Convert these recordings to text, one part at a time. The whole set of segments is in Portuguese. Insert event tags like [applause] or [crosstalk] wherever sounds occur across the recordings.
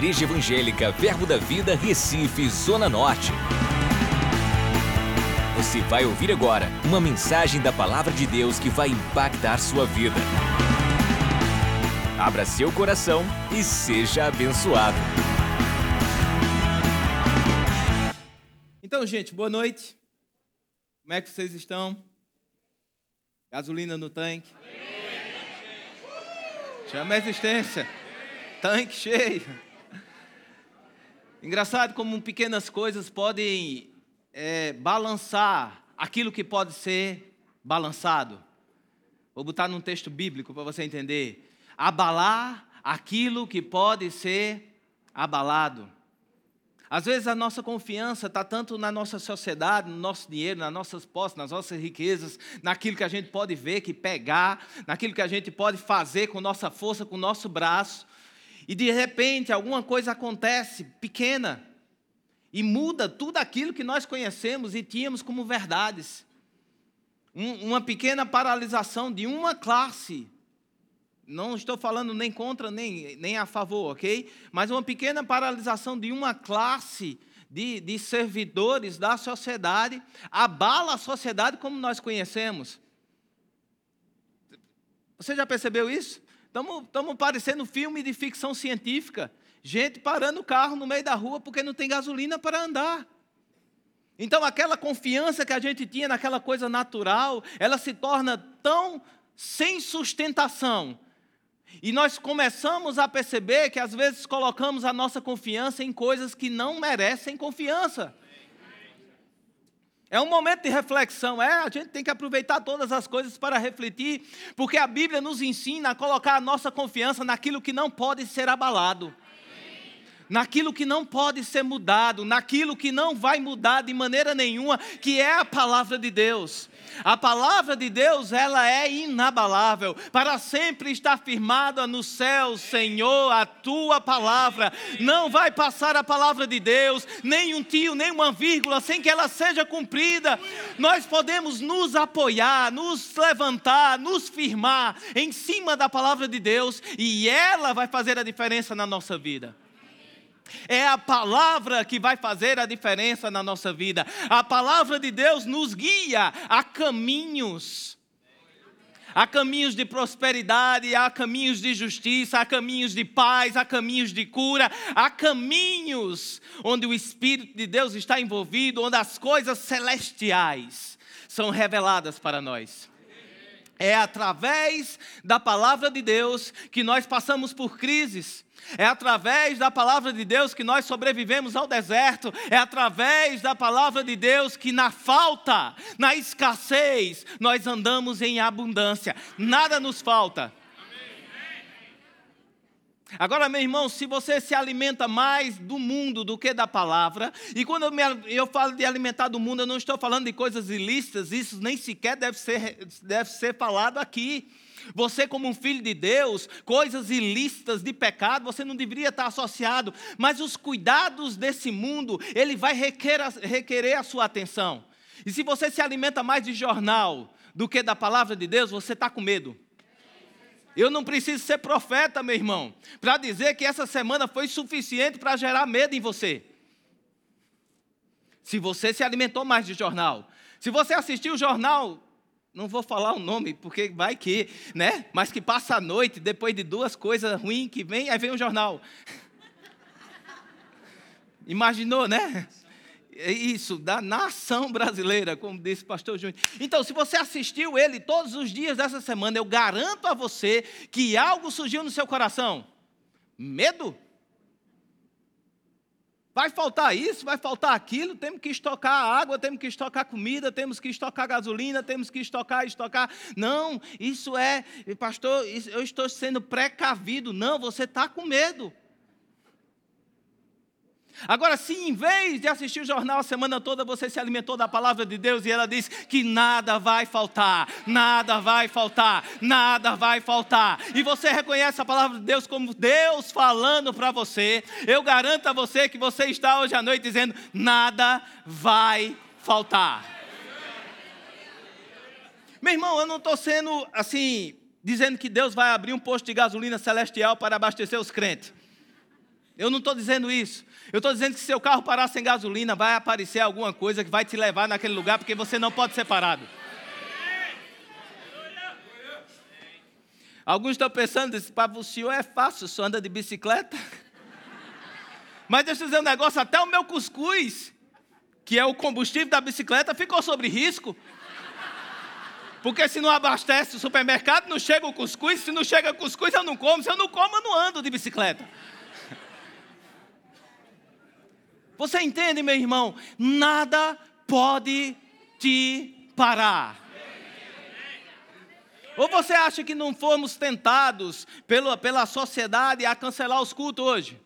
Igreja Evangélica Verbo da Vida, Recife, Zona Norte. Você vai ouvir agora uma mensagem da Palavra de Deus que vai impactar sua vida. Abra seu coração e seja abençoado. Então, gente, boa noite. Como é que vocês estão? Gasolina no tanque? Chama a existência. Tanque cheio. Engraçado como pequenas coisas podem é, balançar aquilo que pode ser balançado. Vou botar num texto bíblico para você entender. Abalar aquilo que pode ser abalado. Às vezes a nossa confiança está tanto na nossa sociedade, no nosso dinheiro, nas nossas posses, nas nossas riquezas, naquilo que a gente pode ver, que pegar, naquilo que a gente pode fazer com nossa força, com nosso braço. E de repente alguma coisa acontece pequena e muda tudo aquilo que nós conhecemos e tínhamos como verdades. Um, uma pequena paralisação de uma classe não estou falando nem contra nem, nem a favor, ok? Mas uma pequena paralisação de uma classe de, de servidores da sociedade abala a sociedade como nós conhecemos. Você já percebeu isso? Estamos parecendo filme de ficção científica. Gente parando o carro no meio da rua porque não tem gasolina para andar. Então, aquela confiança que a gente tinha naquela coisa natural, ela se torna tão sem sustentação e nós começamos a perceber que às vezes colocamos a nossa confiança em coisas que não merecem confiança. É um momento de reflexão, é, a gente tem que aproveitar todas as coisas para refletir, porque a Bíblia nos ensina a colocar a nossa confiança naquilo que não pode ser abalado. Naquilo que não pode ser mudado, naquilo que não vai mudar de maneira nenhuma, que é a palavra de Deus. A palavra de Deus, ela é inabalável, para sempre está firmada no céu, Senhor, a tua palavra. Não vai passar a palavra de Deus, nem um tio, nem uma vírgula, sem que ela seja cumprida. Nós podemos nos apoiar, nos levantar, nos firmar em cima da palavra de Deus, e ela vai fazer a diferença na nossa vida. É a palavra que vai fazer a diferença na nossa vida. A palavra de Deus nos guia a caminhos. Há caminhos de prosperidade, há caminhos de justiça, há caminhos de paz, há caminhos de cura, há caminhos onde o Espírito de Deus está envolvido, onde as coisas celestiais são reveladas para nós. É através da palavra de Deus que nós passamos por crises. É através da palavra de Deus que nós sobrevivemos ao deserto. É através da palavra de Deus que na falta, na escassez, nós andamos em abundância. Nada nos falta. Agora, meu irmão, se você se alimenta mais do mundo do que da palavra, e quando eu, me, eu, falo de alimentar do mundo, eu não estou falando de coisas ilícitas, isso nem sequer deve ser, deve ser falado aqui. Você, como um filho de Deus, coisas ilícitas de pecado, você não deveria estar associado. Mas os cuidados desse mundo, ele vai requerer, requerer a sua atenção. E se você se alimenta mais de jornal do que da palavra de Deus, você está com medo. Eu não preciso ser profeta, meu irmão, para dizer que essa semana foi suficiente para gerar medo em você. Se você se alimentou mais de jornal, se você assistiu o jornal não vou falar o nome, porque vai que, né? Mas que passa a noite, depois de duas coisas ruins que vem, aí vem o jornal. [laughs] Imaginou, né? É isso, da nação brasileira, como disse o pastor Júnior. Então, se você assistiu ele todos os dias dessa semana, eu garanto a você que algo surgiu no seu coração. Medo? Vai faltar isso, vai faltar aquilo, temos que estocar água, temos que estocar comida, temos que estocar gasolina, temos que estocar, estocar. Não, isso é, pastor, eu estou sendo precavido. Não, você está com medo. Agora, se em vez de assistir o jornal a semana toda, você se alimentou da palavra de Deus e ela diz que nada vai faltar, nada vai faltar, nada vai faltar, e você reconhece a palavra de Deus como Deus falando para você, eu garanto a você que você está hoje à noite dizendo: nada vai faltar. Meu irmão, eu não estou sendo assim, dizendo que Deus vai abrir um posto de gasolina celestial para abastecer os crentes. Eu não estou dizendo isso. Eu estou dizendo que se seu carro parar sem gasolina, vai aparecer alguma coisa que vai te levar naquele lugar, porque você não pode ser parado. Alguns estão pensando, para o senhor é fácil, senhor anda de bicicleta. [laughs] Mas deixa eu dizer um negócio, até o meu cuscuz, que é o combustível da bicicleta, ficou sobre risco. Porque se não abastece o supermercado, não chega o cuscuz. Se não chega o cuscuz, eu não como. Se eu não como, eu não ando de bicicleta. Você entende, meu irmão? Nada pode te parar. Ou você acha que não fomos tentados pela, pela sociedade a cancelar os cultos hoje?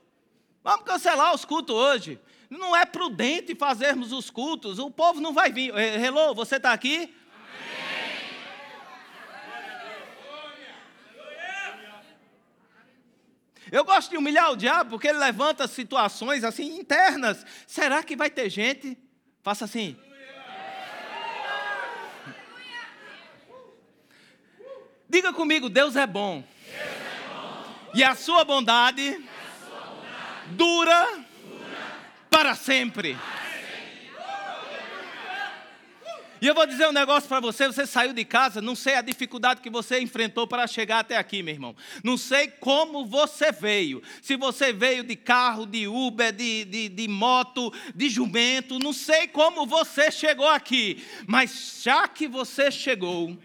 Vamos cancelar os cultos hoje. Não é prudente fazermos os cultos. O povo não vai vir. Eh, hello, você está aqui? Eu gosto de humilhar o diabo porque ele levanta situações assim internas. Será que vai ter gente? Faça assim. Diga comigo, Deus é bom. E a sua bondade, dura, para sempre. Para E eu vou dizer um negócio para você: você saiu de casa, não sei a dificuldade que você enfrentou para chegar até aqui, meu irmão. Não sei como você veio. Se você veio de carro, de Uber, de, de, de moto, de jumento, não sei como você chegou aqui. Mas já que você chegou.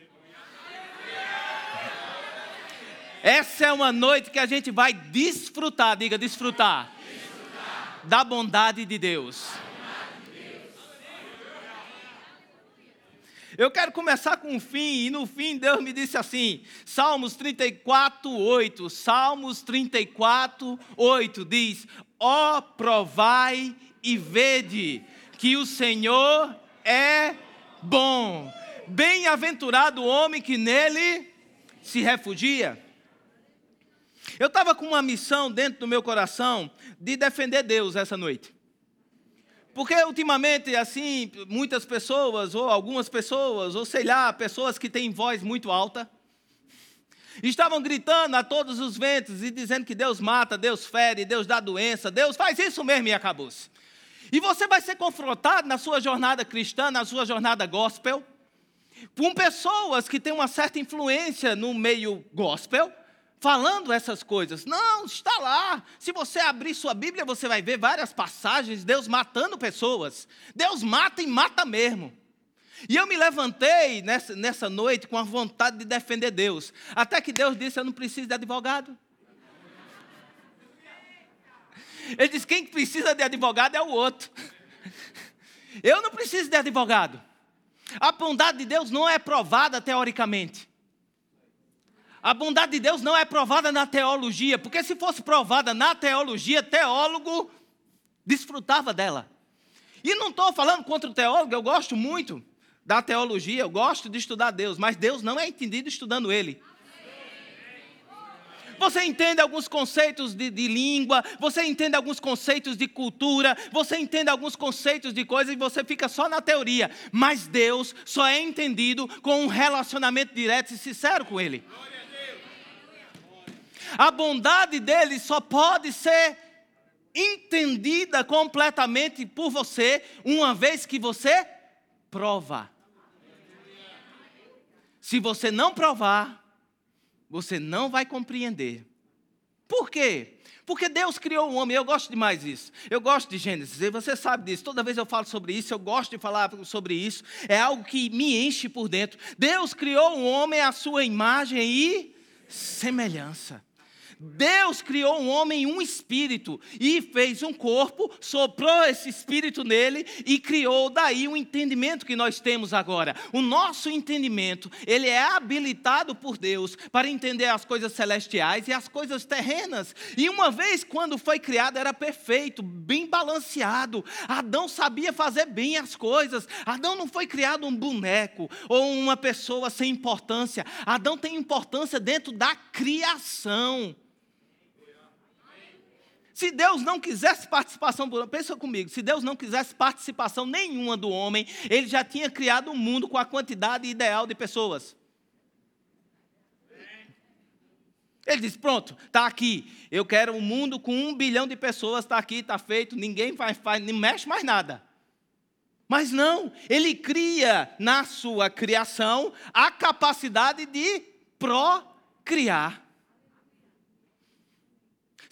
Essa é uma noite que a gente vai desfrutar, diga desfrutar, desfrutar. da bondade de Deus. Eu quero começar com um fim, e no fim Deus me disse assim: Salmos 34, 8. Salmos 34, 8 diz: Ó, oh, provai e vede que o Senhor é bom. Bem-aventurado o homem que nele se refugia. Eu estava com uma missão dentro do meu coração de defender Deus essa noite. Porque ultimamente, assim, muitas pessoas, ou algumas pessoas, ou sei lá, pessoas que têm voz muito alta, estavam gritando a todos os ventos e dizendo que Deus mata, Deus fere, Deus dá doença, Deus faz isso mesmo e acabou-se. E você vai ser confrontado na sua jornada cristã, na sua jornada gospel, com pessoas que têm uma certa influência no meio gospel, falando essas coisas. Não, está lá. Se você abrir sua Bíblia, você vai ver várias passagens, Deus matando pessoas. Deus mata e mata mesmo. E eu me levantei nessa, nessa noite com a vontade de defender Deus. Até que Deus disse: Eu não preciso de advogado. Ele disse: Quem precisa de advogado é o outro. Eu não preciso de advogado. A bondade de Deus não é provada teoricamente. A bondade de Deus não é provada na teologia, porque se fosse provada na teologia, teólogo desfrutava dela. E não estou falando contra o teólogo, eu gosto muito da teologia, eu gosto de estudar Deus, mas Deus não é entendido estudando Ele. Você entende alguns conceitos de, de, língua, você entende alguns conceitos de cultura, você entende alguns conceitos de coisas e você fica só na teoria. Mas Deus só é entendido com um relacionamento direto e sincero com Ele. A bondade dele só pode ser entendida completamente por você uma vez que você prova. Se você não provar, você não vai compreender. Por quê? Porque Deus criou o homem, eu gosto demais disso. Eu gosto de Gênesis, e você sabe disso. Toda vez eu falo sobre isso, eu gosto de falar sobre isso. É algo que me enche por dentro. Deus criou o homem à sua imagem e semelhança. Deus criou um homem um espírito e fez um corpo, soprou esse espírito nele e criou daí o um entendimento que nós temos agora. O nosso entendimento, ele é habilitado por Deus para entender as coisas celestiais e as coisas terrenas. E uma vez quando foi criado era perfeito, bem balanceado. Adão sabia fazer bem as coisas. Adão não foi criado um boneco ou uma pessoa sem importância. Adão tem importância dentro da criação. Se Deus não quisesse participação, pensa comigo, se Deus não quisesse participação nenhuma do homem, ele já tinha criado um mundo com a quantidade ideal de pessoas. Ele disse: Pronto, está aqui. Eu quero um mundo com um bilhão de pessoas, está aqui, está feito, ninguém faz, faz, não mexe mais nada. Mas não, ele cria na sua criação a capacidade de procriar.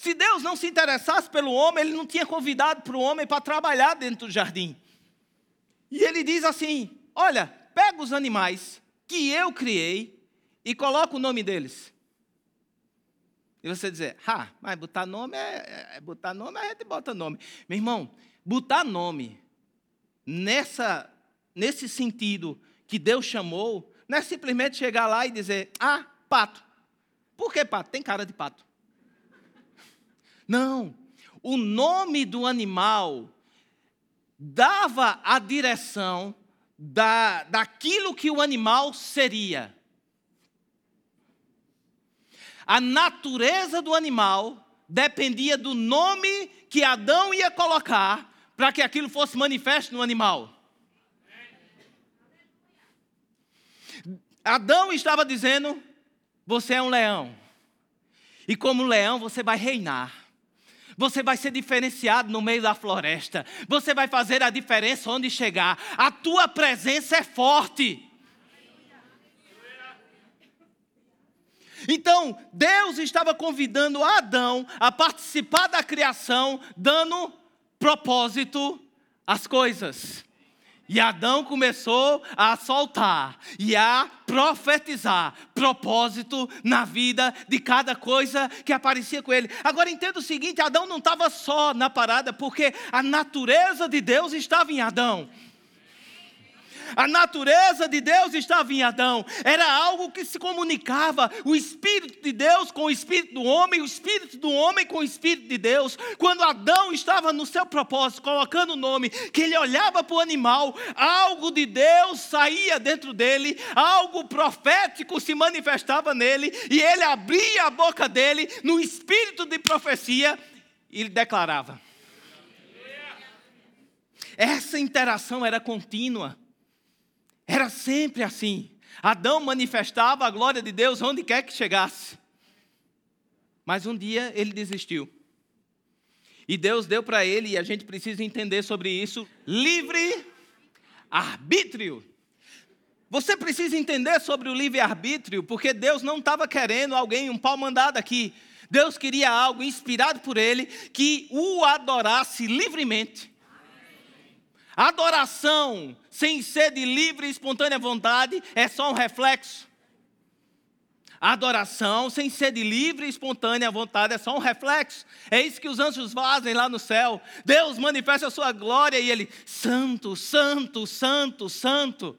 Se Deus não se interessasse pelo homem, ele não tinha convidado para o homem para trabalhar dentro do jardim. E ele diz assim: Olha, pega os animais que eu criei e coloca o nome deles. E você dizer, ah, mas botar nome é, é, é, botar nome, a gente bota nome. Meu irmão, botar nome nessa, nesse sentido que Deus chamou, não é simplesmente chegar lá e dizer, ah, pato. Por que pato? Tem cara de pato. Não. O nome do animal dava a direção da, daquilo que o animal seria. A natureza do animal dependia do nome que Adão ia colocar para que aquilo fosse manifesto no animal. Adão estava dizendo: Você é um leão, e como leão você vai reinar. Você vai ser diferenciado no meio da floresta. Você vai fazer a diferença onde chegar. A tua presença é forte. Então, Deus estava convidando Adão a participar da criação, dando propósito às coisas. E Adão começou a soltar e a profetizar propósito na vida de cada coisa que aparecia com ele. Agora entenda o seguinte: Adão não estava só na parada, porque a natureza de Deus estava em Adão. A natureza de Deus estava em Adão. Era algo que se comunicava. O Espírito de Deus com o Espírito do homem, o Espírito do homem com o Espírito de Deus. Quando Adão estava no seu propósito, colocando o nome, que ele olhava para o animal, algo de Deus saía dentro dele, algo profético se manifestava nele, e ele abria a boca dele no espírito de profecia e declarava. Essa interação era contínua. Era sempre assim. Adão manifestava a glória de Deus onde quer que chegasse. Mas um dia ele desistiu. E Deus deu para ele, e a gente precisa entender sobre isso, livre arbítrio. Você precisa entender sobre o livre-arbítrio, porque Deus não estava querendo alguém, um pau mandado aqui. Deus queria algo inspirado por Ele que o adorasse livremente. Adoração sem ser de livre e espontânea vontade é só um reflexo. Adoração sem ser de livre e espontânea vontade é só um reflexo. É isso que os anjos fazem lá no céu. Deus manifesta a sua glória e ele, santo, santo, santo, santo.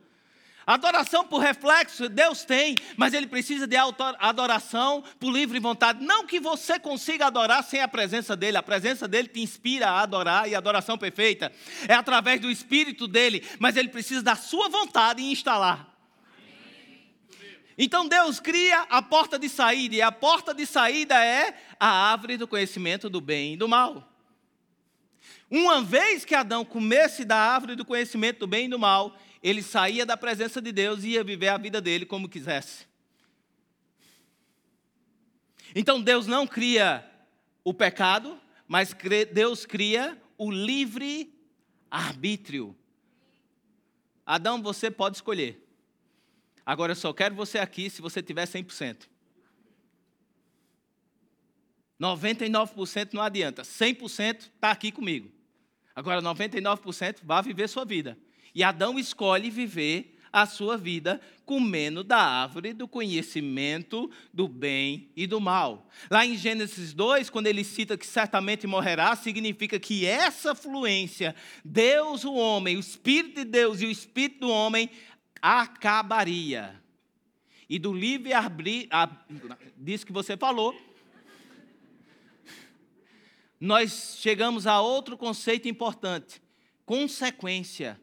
Adoração por reflexo, Deus tem, mas Ele precisa de adoração por livre vontade. Não que você consiga adorar sem a presença dEle, a presença dEle te inspira a adorar e a adoração perfeita é através do Espírito dEle, mas Ele precisa da sua vontade em instalar. Então Deus cria a porta de saída, e a porta de saída é a árvore do conhecimento do bem e do mal. Uma vez que Adão comesse da árvore do conhecimento do bem e do mal, ele saía da presença de Deus e ia viver a vida dele como quisesse. Então Deus não cria o pecado, mas Deus cria o livre arbítrio. Adão, você pode escolher. Agora eu só quero você aqui se você tiver 100%. 99% não adianta. 100% está aqui comigo. Agora 99% vá viver sua vida. E Adão escolhe viver a sua vida comendo da árvore do conhecimento do bem e do mal. Lá em Gênesis 2, quando ele cita que certamente morrerá, significa que essa fluência, Deus, o homem, o Espírito de Deus e o Espírito do homem, acabaria. E do livre arbítrio, disso que você falou, nós chegamos a outro conceito importante: consequência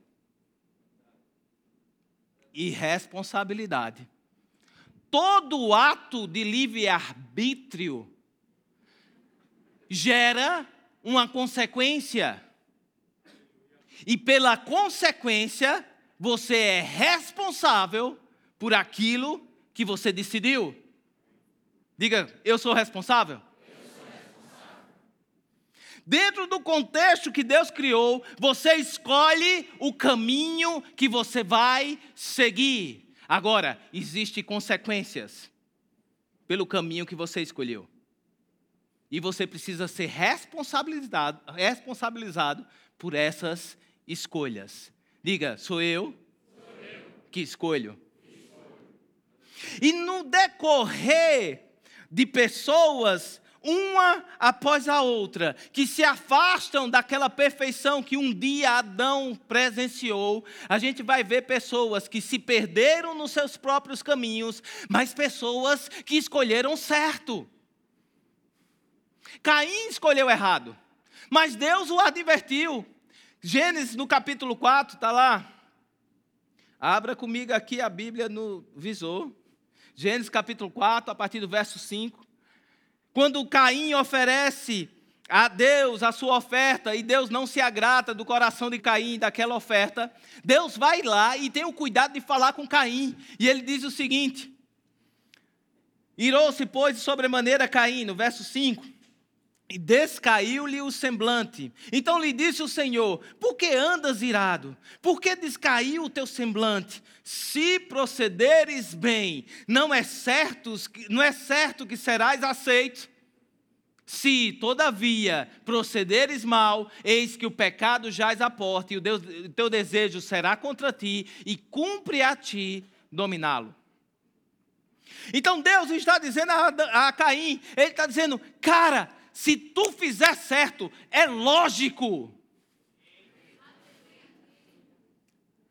e responsabilidade. Todo ato de livre-arbítrio gera uma consequência. E pela consequência, você é responsável por aquilo que você decidiu. Diga, eu sou responsável? Dentro do contexto que Deus criou, você escolhe o caminho que você vai seguir. Agora, existem consequências pelo caminho que você escolheu. E você precisa ser responsabilizado, responsabilizado por essas escolhas. Diga, sou eu, sou eu. que escolho. E no decorrer de pessoas uma após a outra, que se afastam daquela perfeição que um dia Adão presenciou, a gente vai ver pessoas que se perderam nos seus próprios caminhos, mas pessoas que escolheram certo. Caim escolheu errado, mas Deus o advertiu. Gênesis no capítulo 4, está lá. Abra comigo aqui a Bíblia no visor. Gênesis capítulo 4, a partir do verso 5. Quando Caim oferece a Deus a sua oferta e Deus não se agrada do coração de Caim daquela oferta, Deus vai lá e tem o cuidado de falar com Caim. E ele diz o seguinte: Irou-se, pois, de sobremaneira Caim, no verso 5, e descaiu-lhe o semblante. Então lhe disse o Senhor: Por que andas irado? Por que descaiu o teu semblante? Se procederes bem, não é certo, não é certo que serás aceito. Se, todavia, procederes mal, eis que o pecado jaz à porta, e o, Deus, teu desejo será contra ti, e cumpre a ti dominá-lo. Então Deus está dizendo a, a Caim, Ele está dizendo, cara, se tu fizer certo, é lógico.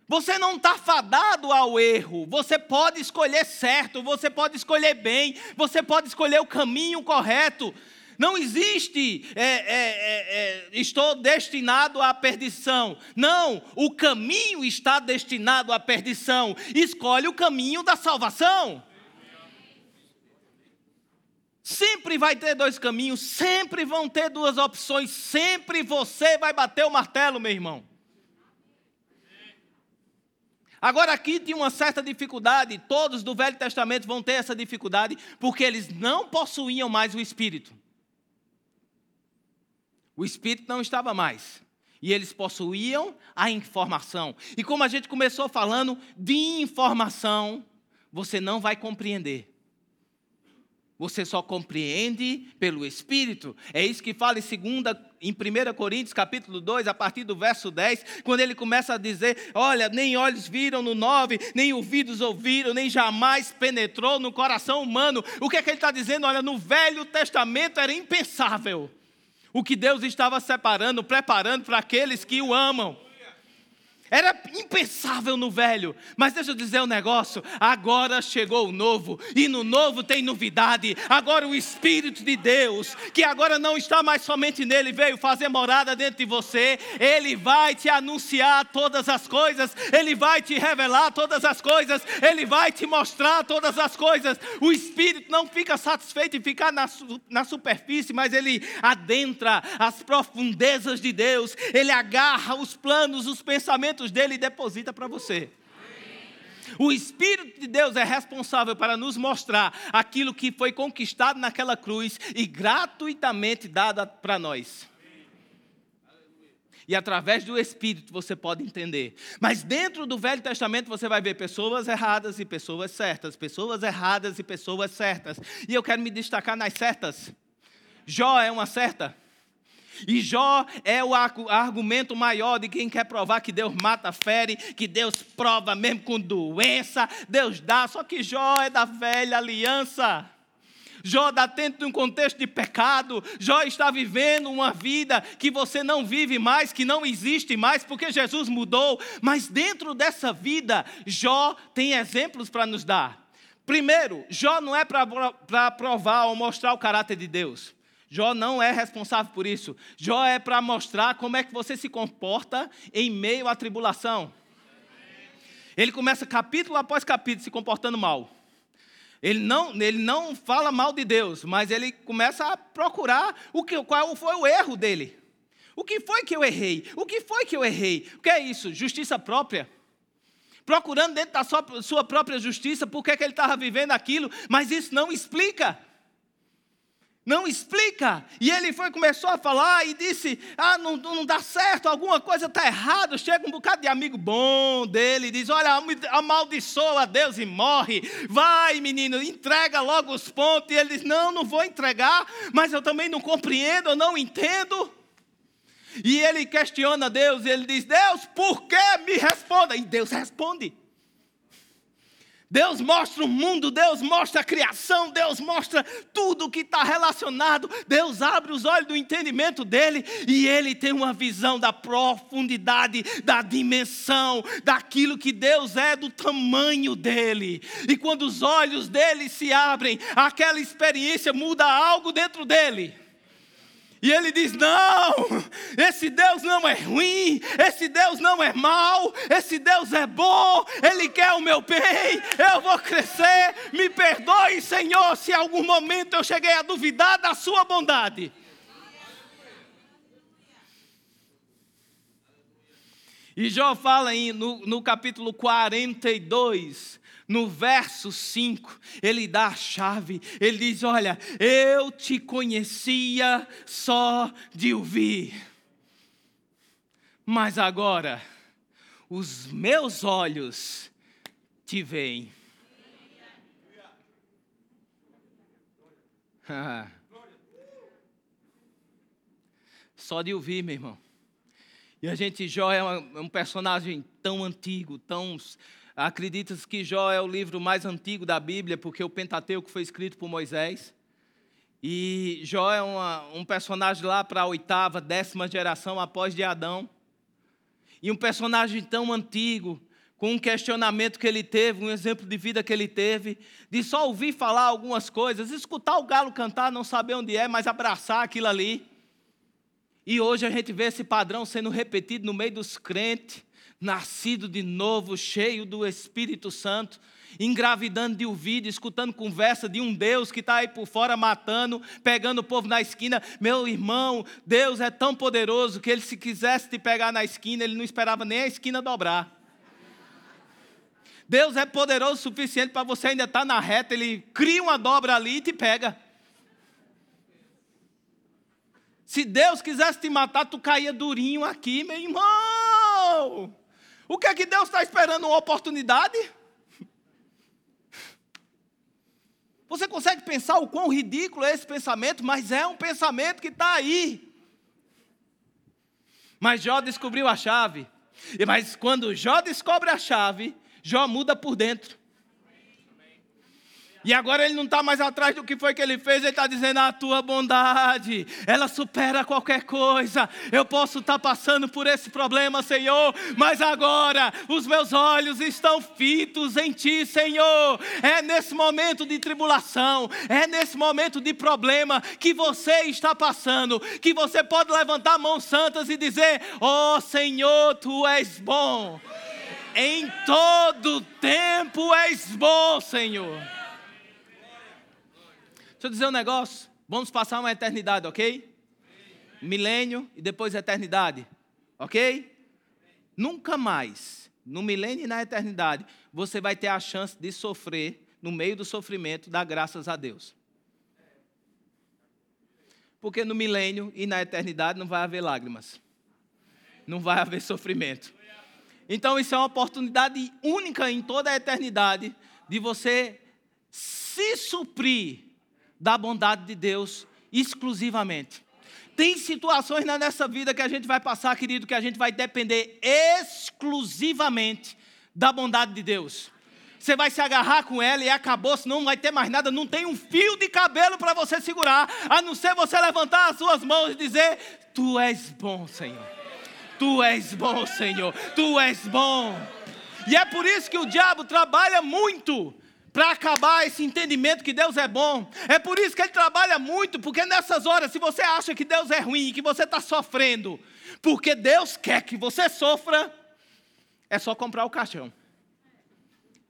Você não está fadado ao erro. Você pode escolher certo, você pode escolher bem, você pode escolher o caminho correto. Não existe, é, é, é, é estou destinado à perdição. Não, o caminho está destinado à perdição. Escolhe o caminho da salvação. Sempre vai ter dois caminhos, sempre vão ter duas opções, sempre você vai bater o martelo, meu irmão. Agora, aqui tem uma certa dificuldade, todos do Velho Testamento vão ter essa dificuldade, porque eles não possuíam mais o Espírito. O Espírito não estava mais. E eles possuíam a informação. E como a gente começou falando de informação, você não vai compreender. Você só compreende pelo Espírito. É isso que fala em, segunda, em 1 Coríntios, capítulo 2, a partir do verso 10, quando ele começa a dizer: Olha, nem olhos viram no 9, nem ouvidos ouviram, nem jamais penetrou no coração humano. O que é que ele está dizendo? Olha, no Velho Testamento era impensável o que Deus estava separando, preparando para aqueles que o amam. Era impensável no velho, mas deixa eu dizer um negócio: agora chegou o novo, e no novo tem novidade. Agora o Espírito de Deus, que agora não está mais somente nele, veio fazer morada dentro de você, ele vai te anunciar todas as coisas, ele vai te revelar todas as coisas, ele vai te mostrar todas as coisas. O Espírito não fica satisfeito em ficar na, na superfície, mas ele adentra as profundezas de Deus, ele agarra os planos, os pensamentos talentos dele e deposita para você. O Espírito de Deus é responsável para nos mostrar aquilo que foi conquistado naquela cruz e gratuitamente dado para nós. E através do Espírito você pode entender. Mas dentro do Velho Testamento você vai ver pessoas erradas e pessoas certas, pessoas erradas e pessoas certas. E eu quero me destacar nas certas. Jó é uma certa. E Jó é o argumento maior de quem quer provar que Deus mata, fere, que Deus prova mesmo com doença, Deus dá. Só que Jó é da velha aliança. Jó está dentro de um contexto de pecado. Jó está vivendo uma vida que você não vive mais, que não existe mais, porque Jesus mudou. Mas dentro dessa vida, Jó tem exemplos para nos dar. Primeiro, Jó não é para provar ou mostrar o caráter de Deus. Jó não é responsável por isso. Jó é para mostrar como é que você se comporta em meio à tribulação. Ele começa capítulo após capítulo se comportando mal. Ele não, ele não fala mal de Deus, mas ele começa a procurar o que, qual foi o erro dele. O que foi que eu errei? O que foi que eu errei? O que é isso? Justiça própria? Procurando dentro da sua, própria justiça por que, que ele estava vivendo aquilo, mas isso não explica. Não explica. E ele foi, começou a falar e disse: Ah, não, não dá certo, alguma coisa está errada. Chega um bocado de amigo bom dele e diz: Olha, amaldiçoa Deus e morre. Vai, menino, entrega logo os pontos. E ele diz: Não, não vou entregar, mas eu também não compreendo, eu não entendo. E ele questiona Deus e ele diz: Deus, por que me responda? E Deus responde. Deus mostra o mundo, Deus mostra a criação, Deus mostra tudo que está relacionado. Deus abre os olhos do entendimento dele e ele tem uma visão da profundidade, da dimensão, daquilo que Deus é, do tamanho dele. E quando os olhos dele se abrem, aquela experiência muda algo dentro dele. E ele diz: Não, esse Deus não é ruim, esse Deus não é mau, esse Deus é bom, Ele quer o meu bem, eu vou crescer. Me perdoe, Senhor, se em algum momento eu cheguei a duvidar da Sua bondade. E Jó fala aí no, no capítulo 42 no verso 5, ele dá a chave. Ele diz: Olha, eu te conhecia só de ouvir, mas agora os meus olhos te veem. [laughs] Só de ouvir, meu irmão. E a gente, Jó é um personagem tão antigo, tão Acredita-se que Jó é o livro mais antigo da Bíblia, porque o Pentateuco foi escrito por Moisés. E Jó é uma, um personagem lá para a oitava, décima geração após de Adão. E um personagem tão antigo, com um questionamento que ele teve, um exemplo de vida que ele teve, de só ouvir falar algumas coisas, escutar o galo cantar, não saber onde é, mas abraçar aquilo ali. E hoje a gente vê esse padrão sendo repetido no meio dos crentes nascido de novo, cheio do Espírito Santo, engravidando de ouvido, escutando conversa de um Deus que está aí por fora matando, pegando o povo na esquina. Meu irmão, Deus é tão poderoso que ele, se quisesse te pegar na esquina, ele não esperava nem a esquina dobrar. Deus é poderoso o suficiente para você ainda estar tá na reta, ele cria uma dobra ali e te pega. Se Deus quisesse te matar, tu caía durinho aqui, meu irmão. O que é que Deus está esperando? Uma oportunidade? Você consegue pensar o quão ridículo é esse pensamento, mas é um pensamento que está aí. Mas Jó descobriu a chave. Mas quando Jó descobre a chave, Jó muda por dentro. E agora ele não está mais atrás do que foi que ele fez, ele está dizendo: a tua bondade, ela supera qualquer coisa. Eu posso estar tá passando por esse problema, Senhor, mas agora os meus olhos estão fitos em Ti, Senhor. É nesse momento de tribulação, é nesse momento de problema que você está passando, que você pode levantar mãos santas e dizer: oh, Senhor, Tu és bom. Em todo tempo és bom, Senhor. Deixa eu dizer um negócio. Vamos passar uma eternidade, ok? Milênio e depois eternidade, ok? Nunca mais, no milênio e na eternidade, você vai ter a chance de sofrer, no meio do sofrimento, dar graças a Deus. Porque no milênio e na eternidade não vai haver lágrimas, não vai haver sofrimento. Então, isso é uma oportunidade única em toda a eternidade de você se suprir da bondade de Deus exclusivamente. Tem situações nessa vida que a gente vai passar, querido, que a gente vai depender exclusivamente da bondade de Deus. Você vai se agarrar com ela e acabou, senão não vai ter mais nada, não tem um fio de cabelo para você segurar, a não ser você levantar as suas mãos e dizer: Tu és bom, Senhor. Tu és bom, Senhor. Tu és bom. E é por isso que o diabo trabalha muito para acabar esse entendimento que Deus é bom. É por isso que ele trabalha muito, porque nessas horas, se você acha que Deus é ruim, que você está sofrendo, porque Deus quer que você sofra, é só comprar o caixão.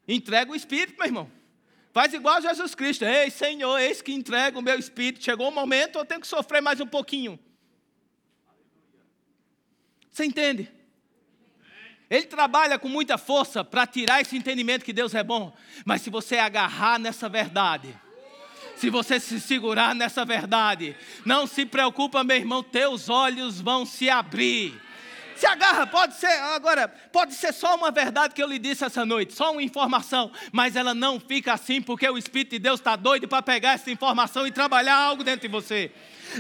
Entrega o Espírito, meu irmão. Faz igual a Jesus Cristo. Ei, Senhor, eis que entrega o meu Espírito. Chegou o momento, eu tenho que sofrer mais um pouquinho. Você entende? Ele trabalha com muita força para tirar esse entendimento que Deus é bom. Mas se você agarrar nessa verdade, Se você se segurar nessa verdade, não se preocupa, meu irmão, teus olhos vão se abrir. Se agarra, pode ser, agora, pode ser só uma verdade que eu lhe disse essa noite, só uma informação, mas ela não fica assim porque o Espírito de Deus está doido para pegar essa informação e trabalhar algo dentro de você.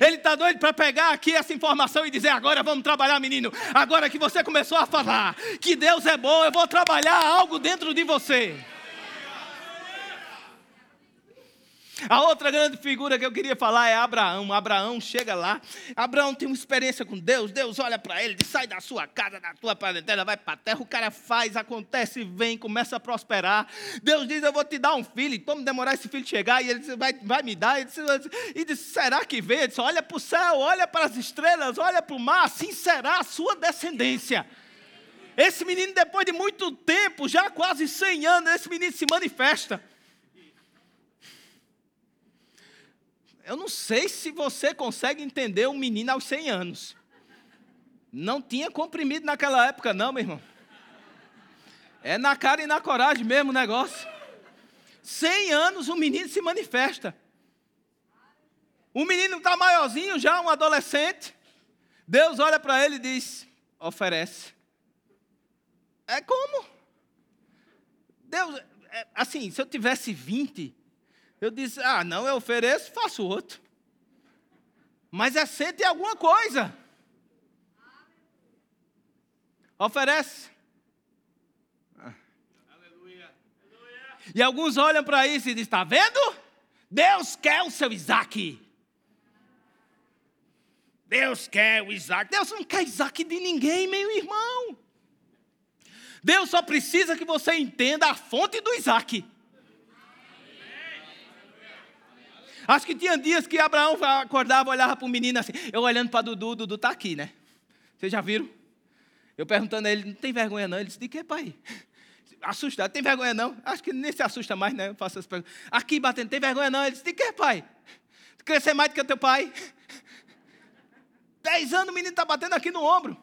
Ele está doido para pegar aqui essa informação e dizer: agora vamos trabalhar, menino. Agora que você começou a falar que Deus é bom, eu vou trabalhar algo dentro de você. A outra grande figura que eu queria falar é Abraão. Abraão chega lá. Abraão tem uma experiência com Deus. Deus olha para ele, diz: sai da sua casa, da tua parentela, vai para a terra. O cara faz, acontece, vem, começa a prosperar. Deus diz: Eu vou te dar um filho. Como demorar esse filho chegar? E ele diz: Vai, vai me dar. E diz, e diz: Será que vem? Ele diz: Olha para o céu, olha para as estrelas, olha para o mar. Assim será a sua descendência. Esse menino, depois de muito tempo, já quase 100 anos, esse menino se manifesta. Eu não sei se você consegue entender um menino aos 100 anos. Não tinha comprimido naquela época, não, meu irmão. É na cara e na coragem mesmo o negócio. 100 anos o menino se manifesta. O menino está maiorzinho já, um adolescente. Deus olha para ele e diz: oferece. É como? Deus, é, assim, se eu tivesse 20, eu disse: ah, não, eu ofereço, faço outro. Mas é alguma coisa. Oferece. Aleluia. E alguns olham para isso e dizem: está vendo? Deus quer o seu Isaac. Deus quer o Isaac. Deus não quer Isaac de ninguém, meu irmão. Deus só precisa que você entenda a fonte do Isaac. Acho que tinha dias que Abraão acordava, olhava para o menino assim. Eu olhando para Dudu, Dudu está aqui, né? Vocês já viram? Eu perguntando a ele, não tem vergonha não? Ele disse, de que, pai? Assustado, tem vergonha não? Acho que nem se assusta mais, né? Eu faço as perguntas. Aqui batendo, tem vergonha não? Ele disse, de que, pai? Crescer mais do que o teu pai? [laughs] Dez anos o menino está batendo aqui no ombro.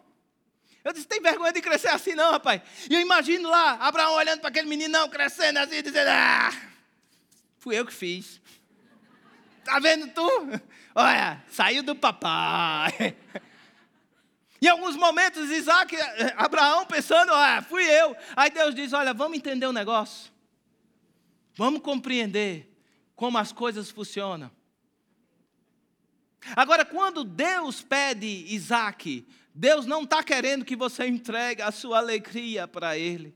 Eu disse, tem vergonha de crescer assim não, rapaz? E eu imagino lá, Abraão olhando para aquele menino, não, crescendo assim, dizendo, ah, fui eu que fiz. Tá vendo tu? Olha, saiu do papai. Em alguns momentos, Isaac, Abraão pensando, ah, fui eu. Aí Deus diz: Olha, vamos entender o um negócio. Vamos compreender como as coisas funcionam. Agora, quando Deus pede Isaac, Deus não está querendo que você entregue a sua alegria para Ele.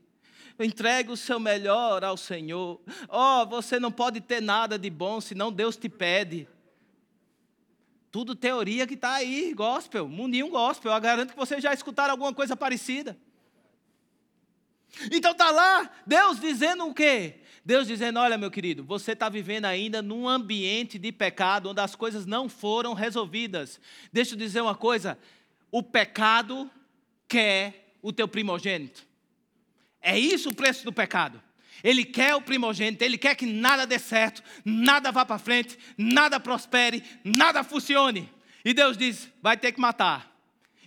Entregue o seu melhor ao Senhor. Oh, você não pode ter nada de bom, senão Deus te pede. Tudo teoria que está aí, gospel, mundinho gospel. Eu garanto que vocês já escutaram alguma coisa parecida. Então está lá, Deus dizendo o quê? Deus dizendo: Olha, meu querido, você está vivendo ainda num ambiente de pecado onde as coisas não foram resolvidas. Deixa eu dizer uma coisa: o pecado quer o teu primogênito. É isso o preço do pecado. Ele quer o primogênito, ele quer que nada dê certo, nada vá para frente, nada prospere, nada funcione. E Deus diz: vai ter que matar.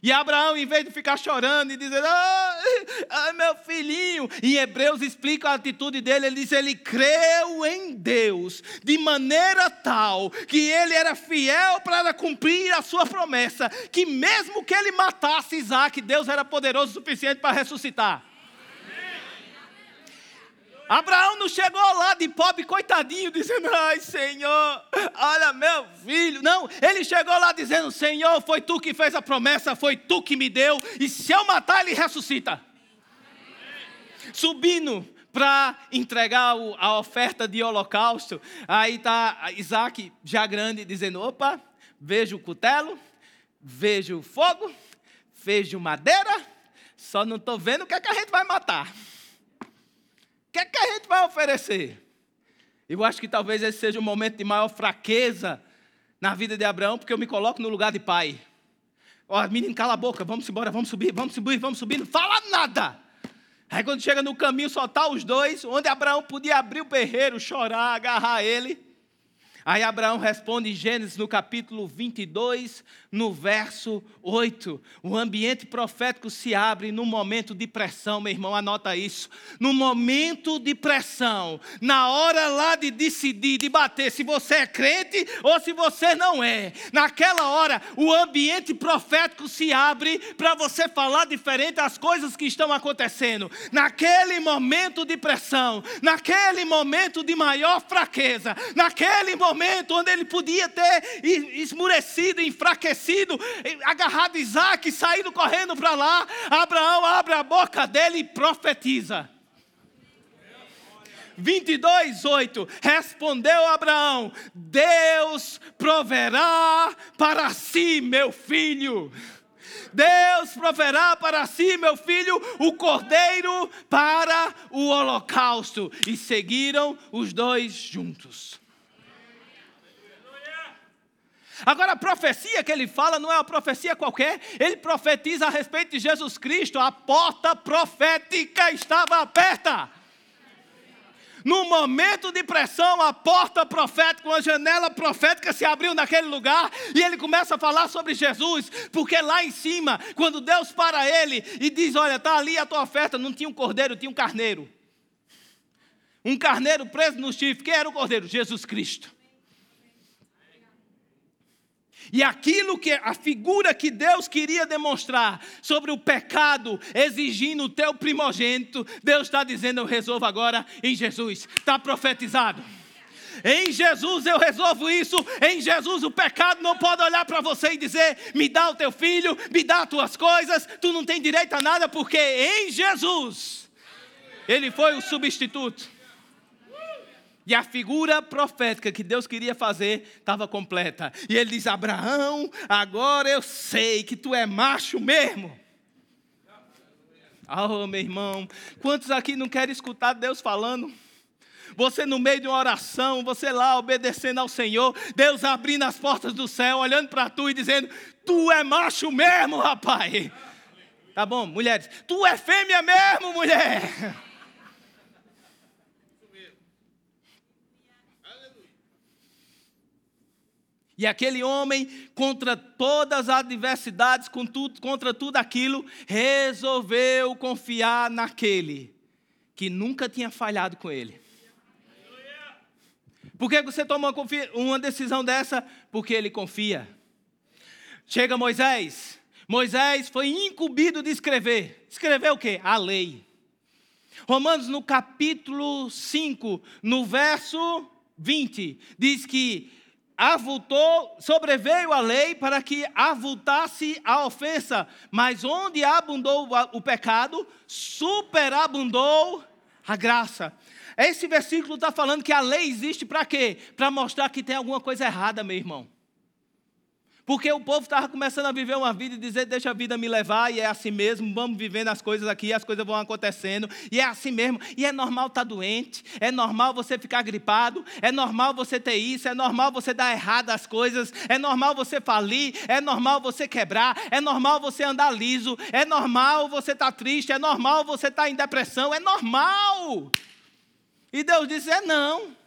E Abraão, em vez de ficar chorando e dizer, ah, meu filhinho, em Hebreus explica a atitude dele, ele diz, ele creu em Deus, de maneira tal, que ele era fiel para cumprir a sua promessa, que mesmo que ele matasse Isaac, Deus era poderoso o suficiente para ressuscitar. Abraão não chegou lá de pobre, coitadinho, dizendo: Ai, Senhor, olha meu filho. Não, ele chegou lá dizendo: Senhor, foi tu que fez a promessa, foi tu que me deu, e se eu matar, ele ressuscita. Subindo para entregar a oferta de holocausto, aí está Isaac, já grande, dizendo: Opa, vejo o cutelo, vejo o fogo, vejo madeira, só não estou vendo o que, é que a gente vai matar. O que, é que a gente vai oferecer? Eu acho que talvez esse seja o momento de maior fraqueza na vida de Abraão, porque eu me coloco no lugar de pai. Ó, menino, cala a boca, vamos embora, vamos subir, vamos subir, vamos subir, não fala nada. Aí quando chega no caminho, só tá os dois, onde Abraão podia abrir o berreiro, chorar, agarrar ele. Aí Abraão responde em Gênesis no capítulo 22, no verso 8. O ambiente profético se abre no momento de pressão, meu irmão, anota isso. No momento de pressão, na hora lá de decidir, de bater se você é crente ou se você não é. Naquela hora, o ambiente profético se abre para você falar diferente as coisas que estão acontecendo. Naquele momento de pressão, naquele momento de maior fraqueza, naquele momento momento onde ele podia ter esmurecido, enfraquecido, agarrado Isaac, saído correndo para lá, Abraão abre a boca dele e profetiza. 22, 8: Respondeu Abraão: Deus proverá para si, meu filho. Deus proverá para si, meu filho, o cordeiro para o holocausto. E seguiram os dois juntos. Agora, a profecia que ele fala não é uma profecia qualquer, ele profetiza a respeito de Jesus Cristo, a porta profética estava aberta. No momento de pressão, a porta profética, uma janela profética se abriu naquele lugar e ele começa a falar sobre Jesus, porque lá em cima, quando Deus para ele e diz: Olha, está ali a tua oferta, não tinha um cordeiro, tinha um carneiro. Um carneiro preso no chifre. Quem era o cordeiro? Jesus Cristo. E aquilo que a figura que Deus queria demonstrar sobre o pecado, exigindo o teu primogênito, Deus está dizendo: eu resolvo agora em Jesus. Está profetizado. Em Jesus eu resolvo isso. Em Jesus o pecado não pode olhar para você e dizer: me dá o teu filho, me dá as tuas coisas. Tu não tem direito a nada, porque em Jesus Ele foi o substituto. E a figura profética que Deus queria fazer estava completa. E ele diz: Abraão, agora eu sei que tu é macho mesmo. Oh, meu irmão, quantos aqui não querem escutar Deus falando? Você no meio de uma oração, você lá obedecendo ao Senhor, Deus abrindo as portas do céu, olhando para tu e dizendo: Tu é macho mesmo, rapaz. Tá bom, mulheres, tu é fêmea mesmo, mulher. E aquele homem, contra todas as adversidades, contra tudo aquilo, resolveu confiar naquele que nunca tinha falhado com ele. Por que você toma uma decisão dessa? Porque ele confia. Chega Moisés. Moisés foi incumbido de escrever. Escrever o quê? A lei. Romanos no capítulo 5, no verso 20, diz que avultou, sobreveio a lei para que avultasse a ofensa, mas onde abundou o pecado, superabundou a graça. Esse versículo está falando que a lei existe para quê? Para mostrar que tem alguma coisa errada, meu irmão. Porque o povo estava começando a viver uma vida e dizer, deixa a vida me levar, e é assim mesmo, vamos vivendo as coisas aqui, as coisas vão acontecendo, e é assim mesmo. E é normal estar tá doente, é normal você ficar gripado, é normal você ter isso, é normal você dar errado as coisas, é normal você falir, é normal você quebrar, é normal você andar liso, é normal você estar tá triste, é normal você estar tá em depressão, é normal. E Deus disse: é não.